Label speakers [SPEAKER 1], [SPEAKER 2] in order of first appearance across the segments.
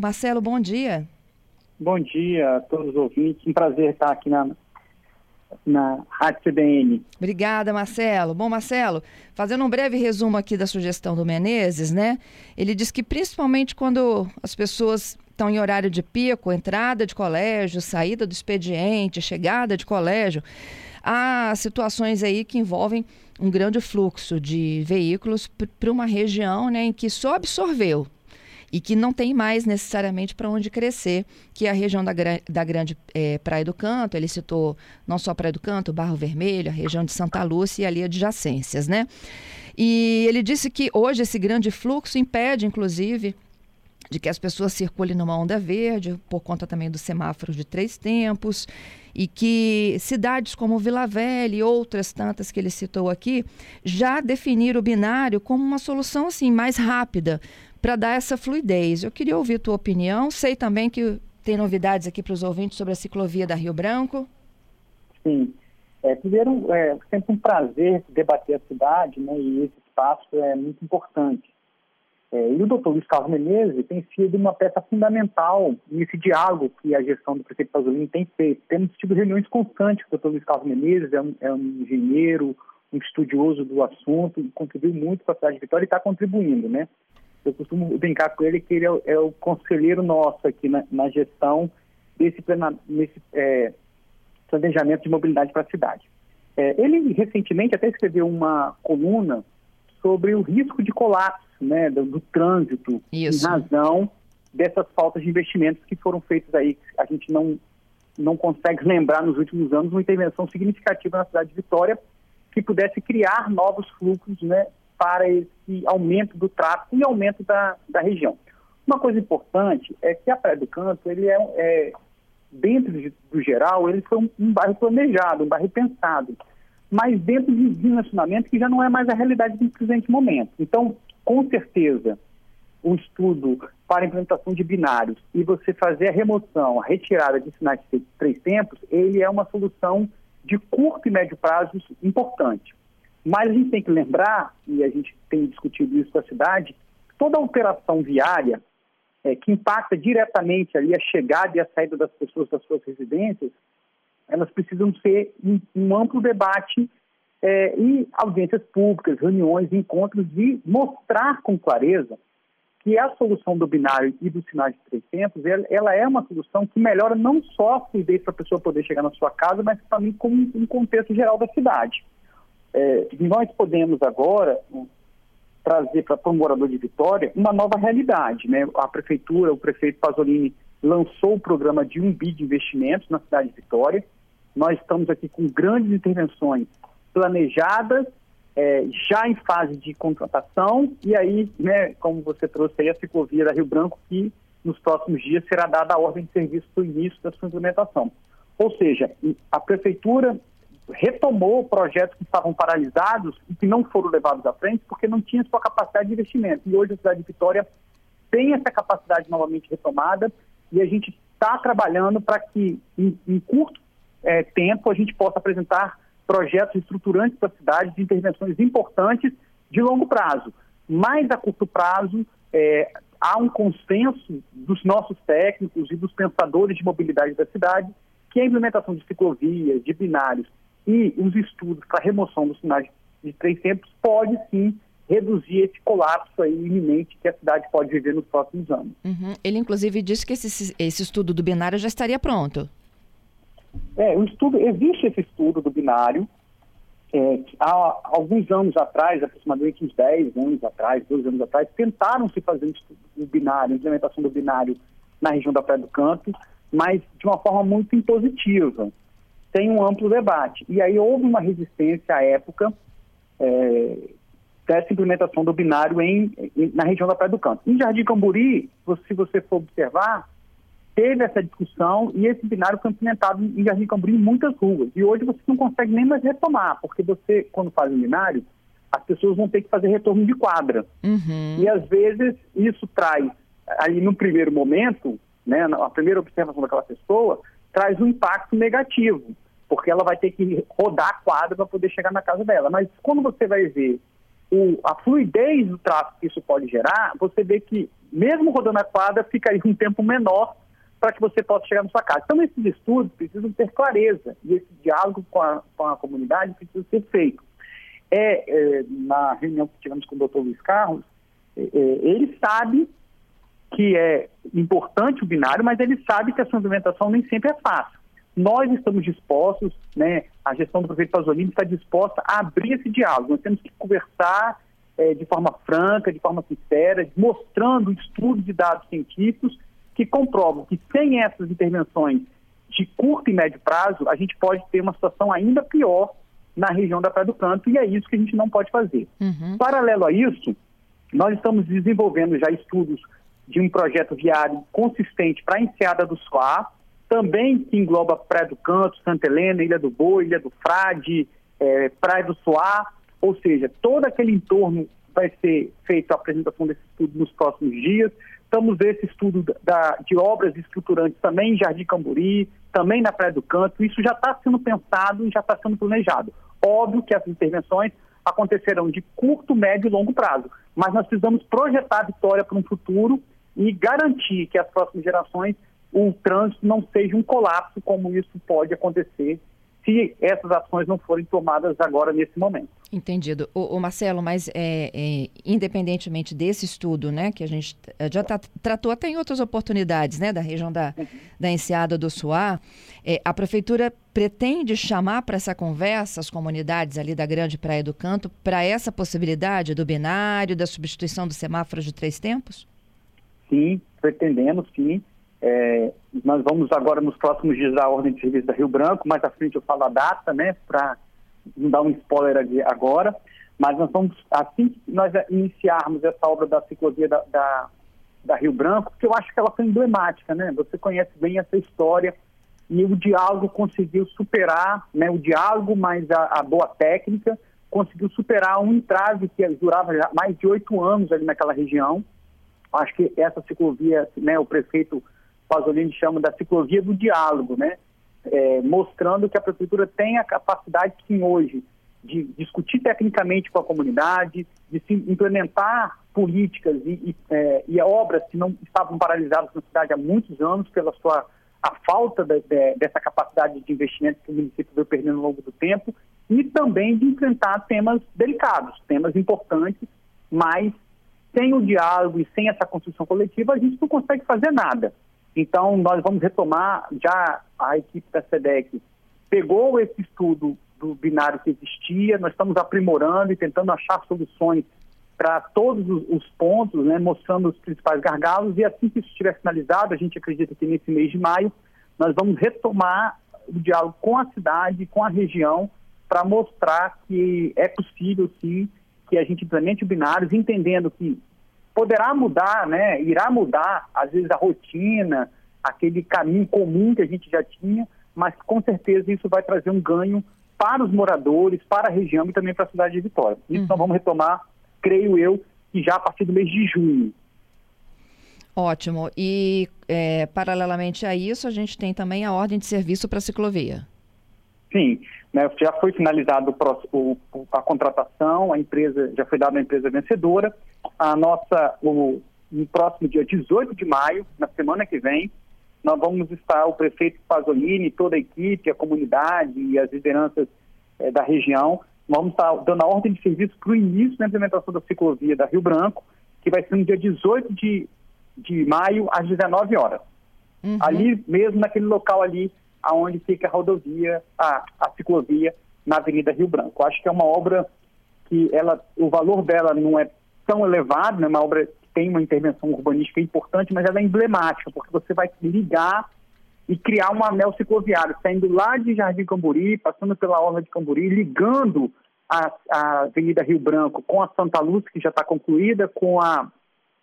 [SPEAKER 1] Marcelo, bom dia.
[SPEAKER 2] Bom dia a todos os ouvintes. Um prazer estar aqui na, na Rádio CBN.
[SPEAKER 1] Obrigada, Marcelo. Bom, Marcelo, fazendo um breve resumo aqui da sugestão do Menezes, né? Ele diz que principalmente quando as pessoas estão em horário de pico, entrada de colégio, saída do expediente, chegada de colégio, há situações aí que envolvem um grande fluxo de veículos para uma região né, em que só absorveu e que não tem mais necessariamente para onde crescer, que é a região da, da Grande é, Praia do Canto, ele citou não só Praia do Canto, Barro Vermelho, a região de Santa Lúcia e ali adjacências, né? E ele disse que hoje esse grande fluxo impede, inclusive, de que as pessoas circulem numa onda verde, por conta também do semáforo de três tempos, e que cidades como Vila Velha e outras tantas que ele citou aqui já definiram o binário como uma solução assim mais rápida para dar essa fluidez. Eu queria ouvir tua opinião. Sei também que tem novidades aqui para os ouvintes sobre a ciclovia da Rio Branco.
[SPEAKER 2] Sim. É, primeiro, é sempre um prazer debater a cidade, né, e esse espaço é muito importante. É, e o doutor Luiz Carlos Menezes tem sido uma peça fundamental nesse diálogo que a gestão do prefeito Pasolini tem feito. Temos tido reuniões constantes com o doutor Luiz Carlos Menezes, é um, é um engenheiro, um estudioso do assunto, contribuiu muito para a cidade de Vitória e está contribuindo, né? Eu costumo brincar com ele que ele é, o, é o conselheiro nosso aqui na, na gestão desse, plena, nesse é, planejamento de mobilidade para a cidade. É, ele recentemente até escreveu uma coluna sobre o risco de colapso né, do, do trânsito Isso. em razão dessas faltas de investimentos que foram feitos aí. A gente não, não consegue lembrar nos últimos anos uma intervenção significativa na cidade de Vitória que pudesse criar novos fluxos né, para esse aumento do tráfego e aumento da, da região. Uma coisa importante é que a Praia do Canto, ele é, é dentro de, do geral, ele foi um, um, bairro planejado, um bairro pensado, mas dentro de dimensionamento que já não é mais a realidade do presente momento. Então, com certeza, um estudo para implementação de binários e você fazer a remoção, a retirada de sinais de três tempos, ele é uma solução de curto e médio prazo importante. Mas a gente tem que lembrar, e a gente tem discutido isso com a cidade, toda alteração viária é, que impacta diretamente ali a chegada e a saída das pessoas das suas residências, elas precisam ser um, um amplo debate é, e audiências públicas, reuniões, encontros e mostrar com clareza que a solução do binário e do sinal de três tempos, ela, é uma solução que melhora não só a fluidez para a pessoa poder chegar na sua casa, mas também com um contexto geral da cidade. É, nós podemos agora né, trazer para o morador de Vitória uma nova realidade. Né? A prefeitura, o prefeito Pasolini lançou o programa de um bi de investimentos na cidade de Vitória. Nós estamos aqui com grandes intervenções planejadas, é, já em fase de contratação, e aí, né, como você trouxe aí, a ciclovia da Rio Branco, que nos próximos dias será dada a ordem de serviço para o início da sua implementação. Ou seja, a prefeitura retomou projetos que estavam paralisados e que não foram levados à frente porque não tinha sua capacidade de investimento. E hoje a cidade de Vitória tem essa capacidade novamente retomada e a gente está trabalhando para que, em, em curto é, tempo, a gente possa apresentar projetos estruturantes para a cidade de intervenções importantes de longo prazo. Mas a curto prazo, é, há um consenso dos nossos técnicos e dos pensadores de mobilidade da cidade que a implementação de ciclovias, de binários e os estudos para remoção dos sinais de três tempos pode sim reduzir esse colapso aí iminente que a cidade pode viver nos próximos anos.
[SPEAKER 1] Uhum. Ele inclusive disse que esse, esse estudo do binário já estaria pronto.
[SPEAKER 2] É, o estudo, existe esse estudo do binário. É, há alguns anos atrás, aproximadamente uns 10 anos atrás, 12 anos atrás, tentaram se fazer um estudo do binário, implementação do binário na região da Praia do Canto, mas de uma forma muito impositiva tem um amplo debate. E aí houve uma resistência à época é, dessa implementação do binário em, em, na região da Praia do Canto. Em Jardim Camburi, se você for observar, teve essa discussão e esse binário foi implementado em Jardim Camburi em muitas ruas. E hoje você não consegue nem mais retomar, porque você, quando faz um binário, as pessoas vão ter que fazer retorno de quadra.
[SPEAKER 1] Uhum.
[SPEAKER 2] E às vezes isso traz, ali no primeiro momento, né, a primeira observação daquela pessoa, traz um impacto negativo porque ela vai ter que rodar a quadra para poder chegar na casa dela. Mas quando você vai ver o, a fluidez do tráfego que isso pode gerar, você vê que, mesmo rodando a quadra, fica aí um tempo menor para que você possa chegar na sua casa. Então, esses estudos precisam ter clareza e esse diálogo com a, com a comunidade precisa ser feito. É, é, na reunião que tivemos com o doutor Luiz Carlos, é, é, ele sabe que é importante o binário, mas ele sabe que a sua implementação nem sempre é fácil. Nós estamos dispostos, né, a gestão do prefeito Pasolini está disposta a abrir esse diálogo. Nós temos que conversar é, de forma franca, de forma sincera, mostrando estudos e dados científicos que comprovam que sem essas intervenções de curto e médio prazo, a gente pode ter uma situação ainda pior na região da Praia do Canto, e é isso que a gente não pode fazer. Uhum. Paralelo a isso, nós estamos desenvolvendo já estudos de um projeto viário consistente para a enseada do Suá, também que engloba Praia do Canto, Santa Helena, Ilha do Boi, Ilha do Frade, é, Praia do Suá, ou seja, todo aquele entorno vai ser feito a apresentação desse estudo nos próximos dias. Estamos esse estudo da, de obras estruturantes também em Jardim Camburi, também na Praia do Canto. Isso já está sendo pensado e já está sendo planejado. Óbvio que as intervenções acontecerão de curto, médio e longo prazo, mas nós precisamos projetar a vitória para um futuro e garantir que as próximas gerações o trânsito não seja um colapso como isso pode acontecer se essas ações não forem tomadas agora nesse momento.
[SPEAKER 1] Entendido. O, Marcelo, mas é, é, independentemente desse estudo, né, que a gente já tá, tratou até em outras oportunidades, né, da região da, uhum. da Enseada do Suá, é, a prefeitura pretende chamar para essa conversa as comunidades ali da Grande Praia do Canto para essa possibilidade do binário, da substituição do semáforo de três tempos?
[SPEAKER 2] Sim, pretendemos, sim. É, nós vamos agora, nos próximos dias, a ordem de serviço da Rio Branco, mais à frente eu falo a data, né, para não dar um spoiler agora, mas nós vamos, assim que nós iniciarmos essa obra da ciclovia da, da, da Rio Branco, porque eu acho que ela foi emblemática, né, você conhece bem essa história, e o diálogo conseguiu superar, né, o diálogo mais a, a boa técnica, conseguiu superar um entrave que durava mais de oito anos ali naquela região, acho que essa ciclovia, né, o prefeito Pasolini chama da ciclovia do diálogo, né? É, mostrando que a prefeitura tem a capacidade, sim, hoje, de discutir tecnicamente com a comunidade, de se implementar políticas e, e, é, e, obras que não estavam paralisadas na cidade há muitos anos pela sua a falta de, de, dessa capacidade de investimento que o município veio perdendo ao longo do tempo e também de enfrentar temas delicados, temas importantes, mas sem o diálogo e sem essa construção coletiva a gente não consegue fazer nada. Então, nós vamos retomar, já a equipe da SEDEC. Pegou esse estudo do binário que existia, nós estamos aprimorando e tentando achar soluções para todos os pontos, né, mostrando os principais gargalos, e assim que isso estiver finalizado, a gente acredita que nesse mês de maio, nós vamos retomar o diálogo com a cidade, com a região, para mostrar que é possível, sim, que a gente implemente o binário, entendendo que poderá mudar, né? Irá mudar, às vezes, a rotina, aquele caminho comum que a gente já tinha, mas com certeza isso vai trazer um ganho para os moradores, para a região e também para a cidade de Vitória. Isso uhum. nós vamos retomar, creio eu, que já a partir do mês de junho.
[SPEAKER 1] Ótimo. E, é, paralelamente a isso, a gente tem também a ordem de serviço para a ciclovia.
[SPEAKER 2] Sim, né, já foi finalizado o, o, a contratação, a empresa já foi dada a empresa vencedora. A nossa, o, no próximo dia 18 de maio, na semana que vem, nós vamos estar, o prefeito Pasolini, toda a equipe, a comunidade e as lideranças eh, da região, vamos estar dando a ordem de serviço para o início da implementação da ciclovia da Rio Branco, que vai ser no dia 18 de, de maio, às 19 horas. Uhum. Ali mesmo, naquele local ali, aonde fica a rodovia, a, a ciclovia na Avenida Rio Branco. Acho que é uma obra que ela, o valor dela não é tão elevado, né? uma obra que tem uma intervenção urbanística importante, mas ela é emblemática, porque você vai ligar e criar um anel cicloviário, saindo lá de Jardim Camburi, passando pela Orla de Camburi, ligando a, a Avenida Rio Branco com a Santa Luz, que já está concluída, com a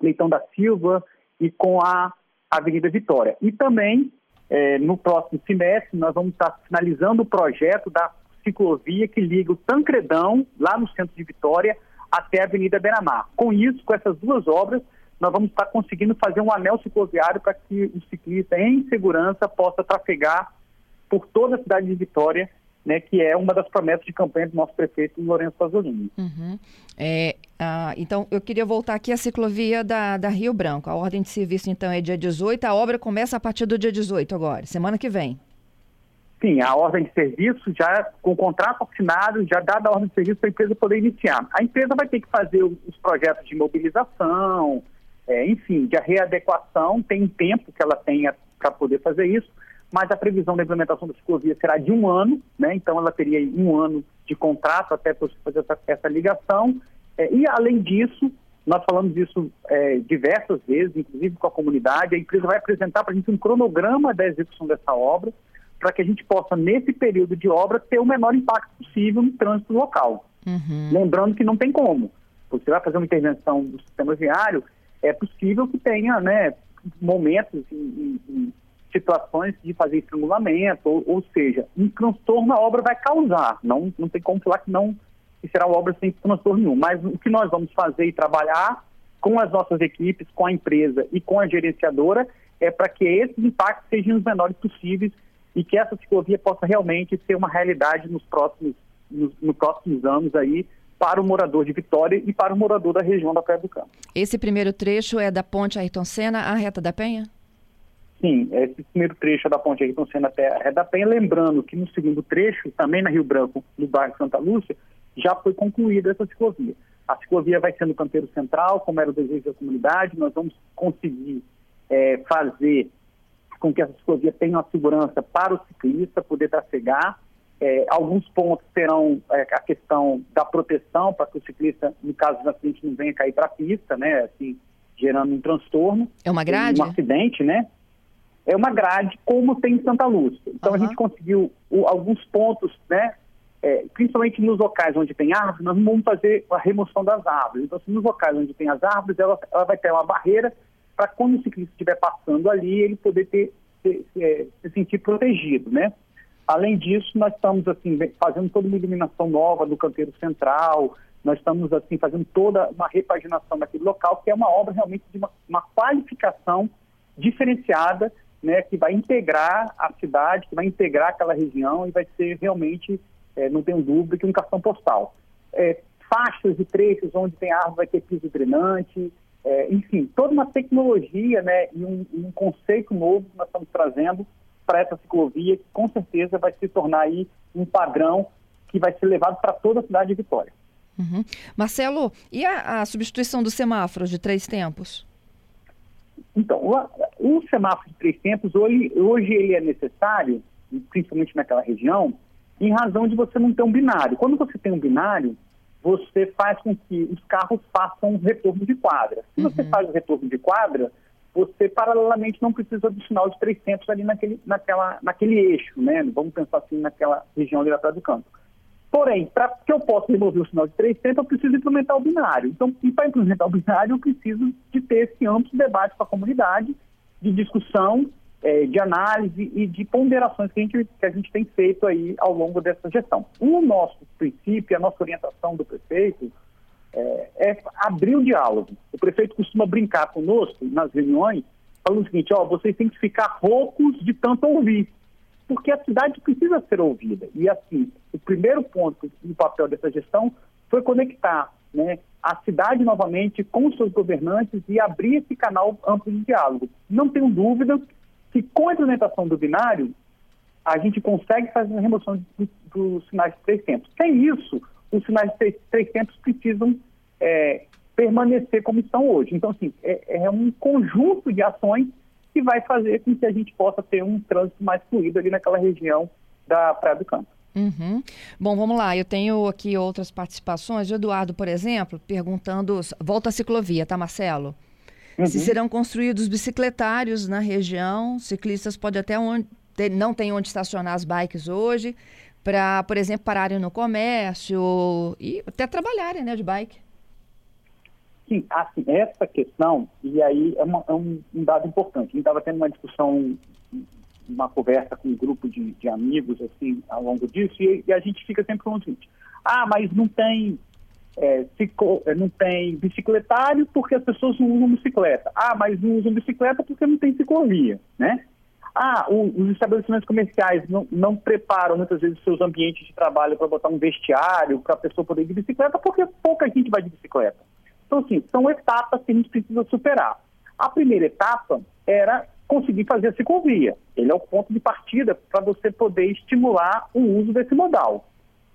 [SPEAKER 2] Leitão da Silva e com a Avenida Vitória. E também é, no próximo semestre, nós vamos estar finalizando o projeto da ciclovia que liga o Tancredão, lá no centro de Vitória, até a Avenida Beira-Mar. Com isso, com essas duas obras, nós vamos estar conseguindo fazer um anel cicloviário para que o ciclista, em segurança, possa trafegar por toda a cidade de Vitória né, que é uma das promessas de campanha do nosso prefeito Lourenço Pasolini.
[SPEAKER 1] Uhum. É, ah, então, eu queria voltar aqui à ciclovia da, da Rio Branco. A ordem de serviço, então, é dia 18. A obra começa a partir do dia 18 agora, semana que vem.
[SPEAKER 2] Sim, a ordem de serviço já com o contrato assinado, já dada a ordem de serviço para a empresa poder iniciar. A empresa vai ter que fazer os projetos de mobilização, é, enfim, de readequação, tem tempo que ela tenha para poder fazer isso, mas a previsão da implementação da ciclovia será de um ano, né? então ela teria um ano de contrato até para fazer essa, essa ligação. É, e, além disso, nós falamos isso é, diversas vezes, inclusive com a comunidade, a empresa vai apresentar para a gente um cronograma da execução dessa obra, para que a gente possa, nesse período de obra, ter o menor impacto possível no trânsito local. Uhum. Lembrando que não tem como. Você vai fazer uma intervenção do sistema viário, é possível que tenha né, momentos e, e situações de fazer estrangulamento, ou, ou, seja, um transtorno a obra vai causar. Não, não tem como falar que não que será obra sem transtorno nenhum. Mas o que nós vamos fazer e trabalhar com as nossas equipes, com a empresa e com a gerenciadora é para que esses impactos sejam os menores possíveis e que essa ciclovia possa realmente ser uma realidade nos próximos, nos, nos próximos anos aí para o morador de Vitória e para o morador da região da Praia do Campo.
[SPEAKER 1] Esse primeiro trecho é da ponte Ayrton Senna à Reta da Penha?
[SPEAKER 2] Sim, esse primeiro trecho é da ponte Ayrton Senna até a Reta da Penha. Lembrando que no segundo trecho, também na Rio Branco, no bairro Santa Lúcia, já foi concluída essa ciclovia. A ciclovia vai ser no canteiro central, como era o desejo da comunidade. Nós vamos conseguir é, fazer com que essa ciclovia tenha uma segurança para o ciclista poder trafegar é, alguns pontos terão é, a questão da proteção para que o ciclista, no caso do acidente, não venha cair para a pista, né? Assim, gerando um transtorno.
[SPEAKER 1] É uma grade?
[SPEAKER 2] Um acidente, né? É uma grade, como tem em Santa Lúcia. Então uhum. a gente conseguiu o, alguns pontos, né? É, principalmente nos locais onde tem árvores, nós vamos fazer a remoção das árvores. Então, assim, nos locais onde tem as árvores, ela, ela vai ter uma barreira para quando o ciclista estiver passando ali, ele poder ter, ter, é, se sentir protegido, né? Além disso, nós estamos assim fazendo toda uma iluminação nova do canteiro central, nós estamos assim fazendo toda uma repaginação daquele local, que é uma obra realmente de uma, uma qualificação diferenciada, né, que vai integrar a cidade, que vai integrar aquela região e vai ser realmente, é, não tenho dúvida, que um cartão postal. É, faixas e trechos onde tem árvore vai ter piso drenante, é, enfim, toda uma tecnologia né, e um, um conceito novo que nós estamos trazendo para essa ciclovia, que com certeza vai se tornar aí um padrão que vai ser levado para toda a cidade de Vitória.
[SPEAKER 1] Uhum. Marcelo, e a, a, substituição dos semáforos de três tempos?
[SPEAKER 2] Então, o, o semáforo de três tempos, hoje, hoje ele é necessário, principalmente naquela região, em razão de você não ter um binário. Quando você tem um binário, você faz com que os carros façam um retorno de quadra. Se uhum. você faz o retorno de quadra, você paralelamente não precisa do sinal de 300 ali naquele, naquela, naquele eixo, né? Vamos pensar assim naquela região ali atrás do campo. Porém, para que eu possa remover o sinal de 300, eu preciso implementar o binário. Então, e para implementar o binário, eu preciso de ter esse amplo debate com a comunidade, de discussão, é, de análise e de ponderações que a, gente, que a gente tem feito aí ao longo dessa gestão. O nosso princípio, a nossa orientação do prefeito, é, é, abrir o diálogo. O prefeito costuma brincar conosco nas reuniões, falando o seguinte, ó, vocês têm que ficar roucos de tanto ouvir, porque a cidade precisa ser ouvida. E assim, o primeiro ponto do papel dessa gestão foi conectar né, a cidade novamente com os seus governantes e abrir esse canal amplo de diálogo. Não tenho dúvida que com a implementação do binário, a gente consegue fazer a remoção dos, sinais de três tempos. Sem isso, os sinais de três, três tempos precisam é, permanecer como estão hoje. Então, assim, é, é, um conjunto de ações que vai fazer com que a gente possa ter um trânsito mais fluido ali naquela região da Praia do Campo.
[SPEAKER 1] Uhum. Bom, vamos lá. Eu tenho aqui outras participações. O Eduardo, por exemplo, perguntando. Volta à ciclovia, tá, Marcelo? Uhum. Se serão construídos bicicletários na região, ciclistas podem até onde. Não tem onde estacionar as bikes hoje, para, por exemplo, pararem no comércio e até trabalharem né, de bike.
[SPEAKER 2] Sim, assim, essa questão, e aí é, uma, é um, um, dado importante. A gente estava tendo uma discussão, uma conversa com um grupo de, de amigos, assim, ao longo disso, e, e, a gente fica sempre falando o seguinte, ah, mas não tem, é, é, não tem bicicletário porque as pessoas não usam bicicleta. Ah, mas não usam bicicleta porque não tem ciclovia, né? Ah, o, os estabelecimentos comerciais não, não, preparam muitas vezes seus ambientes de trabalho para botar um vestiário para a pessoa poder ir de bicicleta, porque pouca gente vai de bicicleta. Então, assim, são etapas que a gente precisa superar. A primeira etapa era conseguir fazer a ciclovia. Ele é o ponto de partida para você poder estimular o uso desse modal.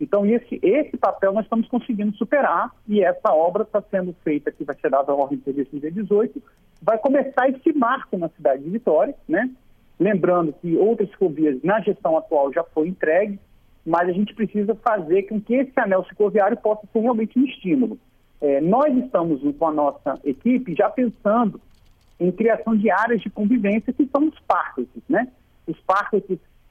[SPEAKER 2] Então, esse, esse papel nós estamos conseguindo superar e essa obra está sendo feita, que vai ser dada a ordem de serviço dia 18, vai começar esse marco na cidade de Vitória, né? Lembrando que outras ciclovias na gestão atual já foi entregue, mas a gente precisa fazer com que esse anel cicloviário possa ser realmente um estímulo. É, nós estamos com a nossa equipe já pensando em criação de áreas de convivência que são os parques, né? Os parques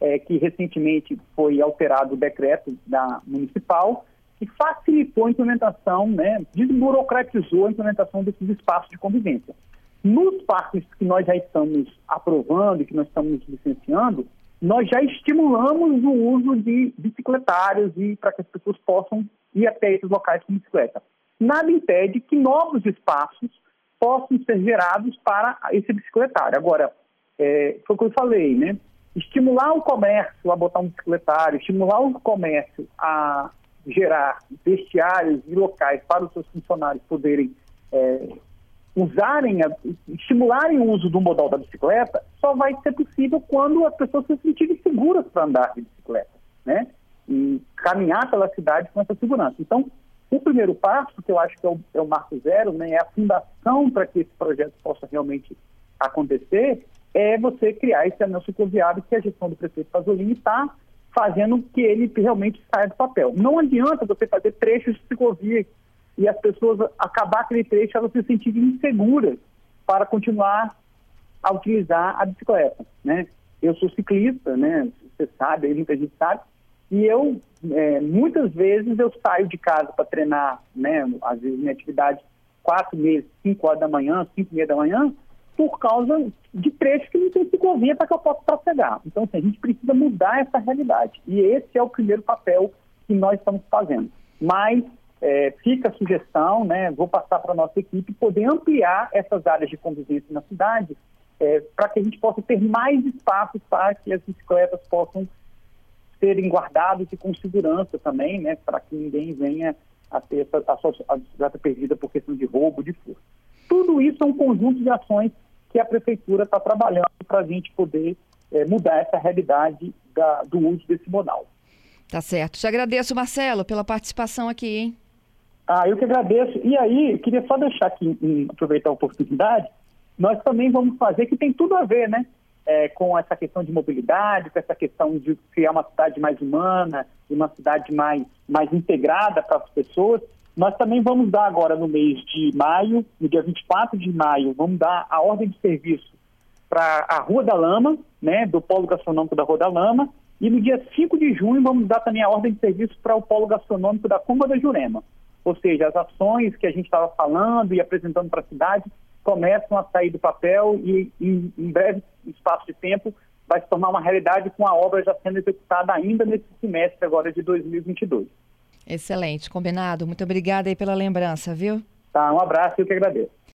[SPEAKER 2] é, que recentemente foi alterado o decreto da municipal, que facilitou a implementação, né, desburocratizou a implementação desses espaços de convivência. Nos parques que nós já estamos aprovando e que nós estamos licenciando, nós já estimulamos o uso de bicicletários e para que as pessoas possam ir até esses locais com bicicleta. Nada impede que novos espaços possam ser gerados para esse bicicletário. Agora, é, foi o que eu falei, né? Estimular o comércio a botar um bicicletário, estimular o comércio a gerar vestiários e locais para os seus funcionários poderem é, usarem, a, estimularem o uso do modal da bicicleta, só vai ser possível quando as pessoas se sentirem seguras para andar de bicicleta, né? E caminhar pela cidade com essa segurança. Então, o primeiro passo, que eu acho que é o, é o marco zero, né, é a fundação para que esse projeto possa realmente acontecer, é você criar esse anel cicloviário que a gestão do prefeito Pasolini está fazendo que ele realmente saia do papel. Não adianta você fazer trechos de ciclovia e as pessoas acabar aquele trecho elas se sentirem inseguras para continuar a utilizar a bicicleta, né? Eu sou ciclista, né? Você sabe, muita gente sabe, e eu é, muitas vezes eu saio de casa para treinar, né? Às vezes minha atividade quatro meses, cinco horas da manhã, cinco e meia da manhã, por causa de trechos que não tem ciclovia para que eu possa trafegar. Então, assim, a gente precisa mudar essa realidade. E esse é o primeiro papel que nós estamos fazendo. Mas é, fica a sugestão, né, vou passar para a nossa equipe, poder ampliar essas áreas de convivência na cidade é, para que a gente possa ter mais espaços para que as bicicletas possam serem guardadas e com segurança também, né, para que ninguém venha a ter essa, a, sua, a bicicleta perdida por questão de roubo, de furto. Tudo isso é um conjunto de ações que a prefeitura está trabalhando para a gente poder é, mudar essa realidade da, do uso desse modal.
[SPEAKER 1] Tá certo. Te agradeço, Marcelo, pela participação aqui, hein?
[SPEAKER 2] Ah, eu que agradeço. E aí, queria só deixar aqui, em, aproveitar a oportunidade, nós também vamos fazer, que tem tudo a ver, né? É, com essa questão de mobilidade, com essa questão de criar uma cidade mais humana e uma cidade mais, mais integrada para as pessoas. Nós também vamos dar agora no mês de maio, no dia 24 de maio, vamos dar a ordem de serviço para a Rua da Lama, né, do Polo Gastronômico da Rua da Lama, e no dia 5 de junho vamos dar também a ordem de serviço para o Polo Gastronômico da Cumba da Jurema. Ou seja, as ações que a gente estava falando e apresentando para a cidade começam a sair do papel e em, em breve espaço de tempo vai se tornar uma realidade com a obra já sendo executada ainda nesse semestre agora de 2022.
[SPEAKER 1] Excelente, combinado. Muito obrigada aí pela lembrança, viu?
[SPEAKER 2] Tá, um abraço e eu que agradeço.